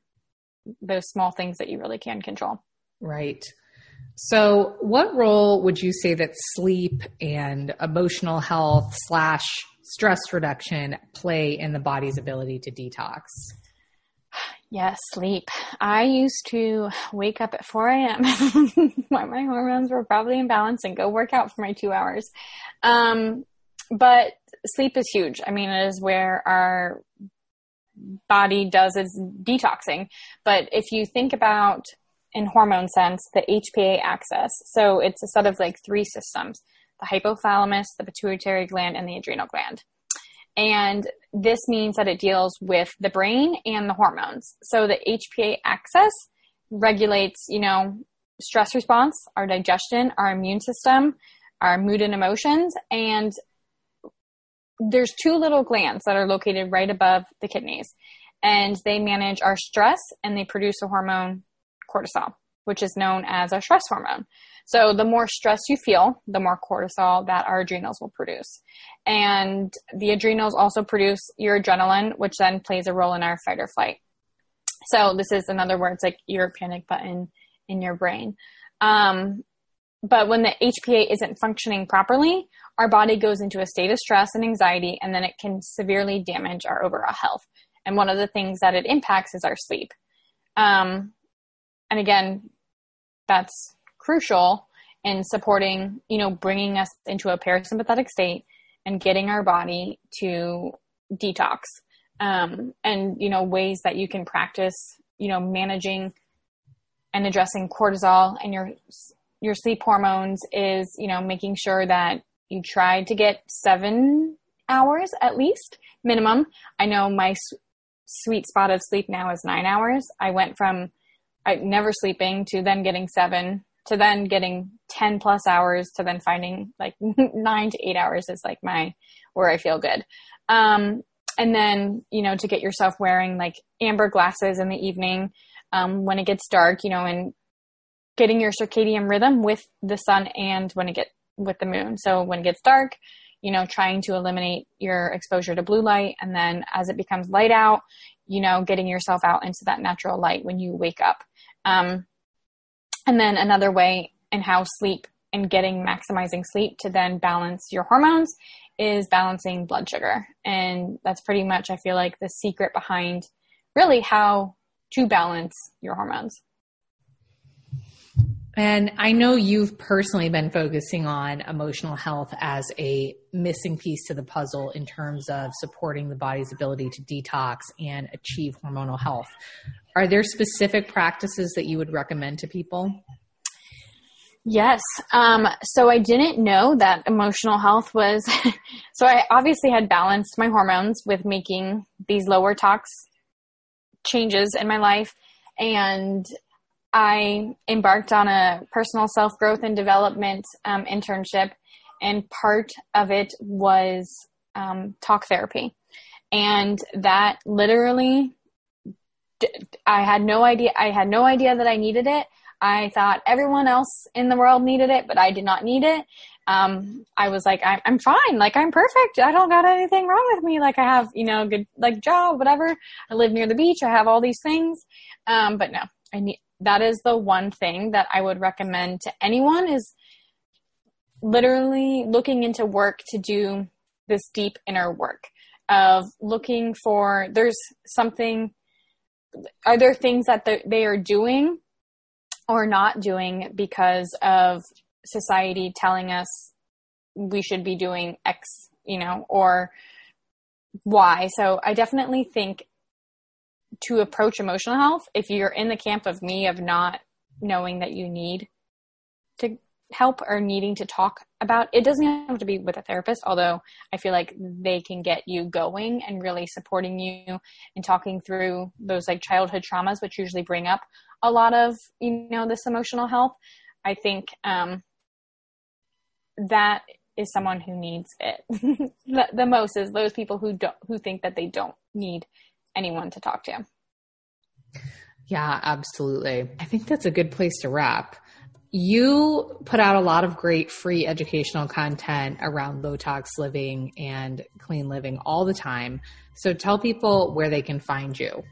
those small things that you really can control. Right. So, what role would you say that sleep and emotional health slash stress reduction play in the body's ability to detox? Yes, sleep. I used to wake up at 4 a.m. when my hormones were probably in balance and go work out for my two hours. Um, but sleep is huge. I mean, it is where our body does its detoxing. But if you think about in hormone sense, the HPA axis. So it's a set of like three systems the hypothalamus, the pituitary gland, and the adrenal gland. And this means that it deals with the brain and the hormones. So the HPA axis regulates, you know, stress response, our digestion, our immune system, our mood and emotions. And there's two little glands that are located right above the kidneys. And they manage our stress and they produce a hormone cortisol, which is known as our stress hormone. So the more stress you feel, the more cortisol that our adrenals will produce. And the adrenals also produce your adrenaline, which then plays a role in our fight or flight. So this is, in other words, like your panic button in your brain. Um, but when the HPA isn't functioning properly, our body goes into a state of stress and anxiety, and then it can severely damage our overall health. And one of the things that it impacts is our sleep. Um, and again, that's crucial in supporting, you know, bringing us into a parasympathetic state and getting our body to detox. Um, and, you know, ways that you can practice, you know, managing and addressing cortisol and your, your sleep hormones is, you know, making sure that you try to get seven hours at least minimum. I know my sweet spot of sleep now is nine hours. I went from I never sleeping to then getting seven to then getting 10 plus hours to then finding like nine to eight hours is like my where I feel good. Um, and then, you know, to get yourself wearing like amber glasses in the evening um, when it gets dark, you know, and getting your circadian rhythm with the sun and when it get with the moon. So when it gets dark, you know, trying to eliminate your exposure to blue light. And then as it becomes light out, you know, getting yourself out into that natural light when you wake up. Um, and then another way in how sleep and getting maximizing sleep to then balance your hormones is balancing blood sugar. And that's pretty much, I feel like, the secret behind really how to balance your hormones. And I know you've personally been focusing on emotional health as a missing piece to the puzzle in terms of supporting the body's ability to detox and achieve hormonal health. Are there specific practices that you would recommend to people? Yes. Um, so I didn't know that emotional health was. so I obviously had balanced my hormones with making these lower tox changes in my life. And I embarked on a personal self growth and development um, internship. And part of it was um, talk therapy. And that literally, I had no idea. I had no idea that I needed it I thought everyone else in the world needed it, but I did not need it. Um, I was like, I'm, I'm fine. Like, I'm perfect. I don't got anything wrong with me. Like, I have, you know, good, like, job, whatever. I live near the beach. I have all these things. Um, but no, I need, that is the one thing that I would recommend to anyone is literally looking into work to do this deep inner work of looking for, there's something, are there things that they are doing or not doing because of society telling us we should be doing X, you know, or Y. So I definitely think to approach emotional health, if you're in the camp of me of not knowing that you need to help or needing to talk about it doesn't have to be with a therapist although i feel like they can get you going and really supporting you and talking through those like childhood traumas which usually bring up a lot of you know this emotional health. I think um, that is someone who needs it the, the most is those people who don't who think that they don't need anyone to talk to yeah absolutely i think that's a good place to wrap you put out a lot of great free educational content around low tox living and clean living all the time so tell people where they can find you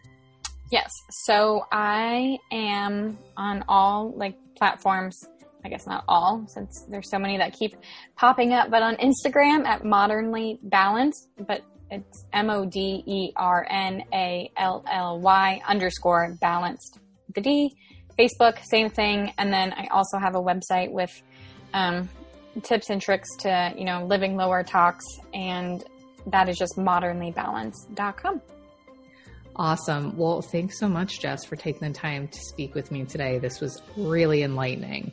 Yes. So I am on all like platforms. I guess not all, since there's so many that keep popping up, but on Instagram at modernly balanced, but it's M O D E R N A L L Y underscore balanced the D. Facebook, same thing. And then I also have a website with um, tips and tricks to, you know, living lower tox. And that is just modernlybalanced.com. Awesome. Well, thanks so much, Jess, for taking the time to speak with me today. This was really enlightening.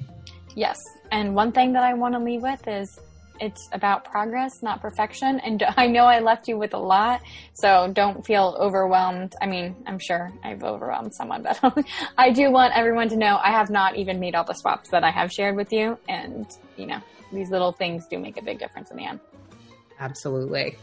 Yes. And one thing that I want to leave with is it's about progress, not perfection. And I know I left you with a lot, so don't feel overwhelmed. I mean, I'm sure I've overwhelmed someone, but I do want everyone to know I have not even made all the swaps that I have shared with you. And, you know, these little things do make a big difference in the end. Absolutely.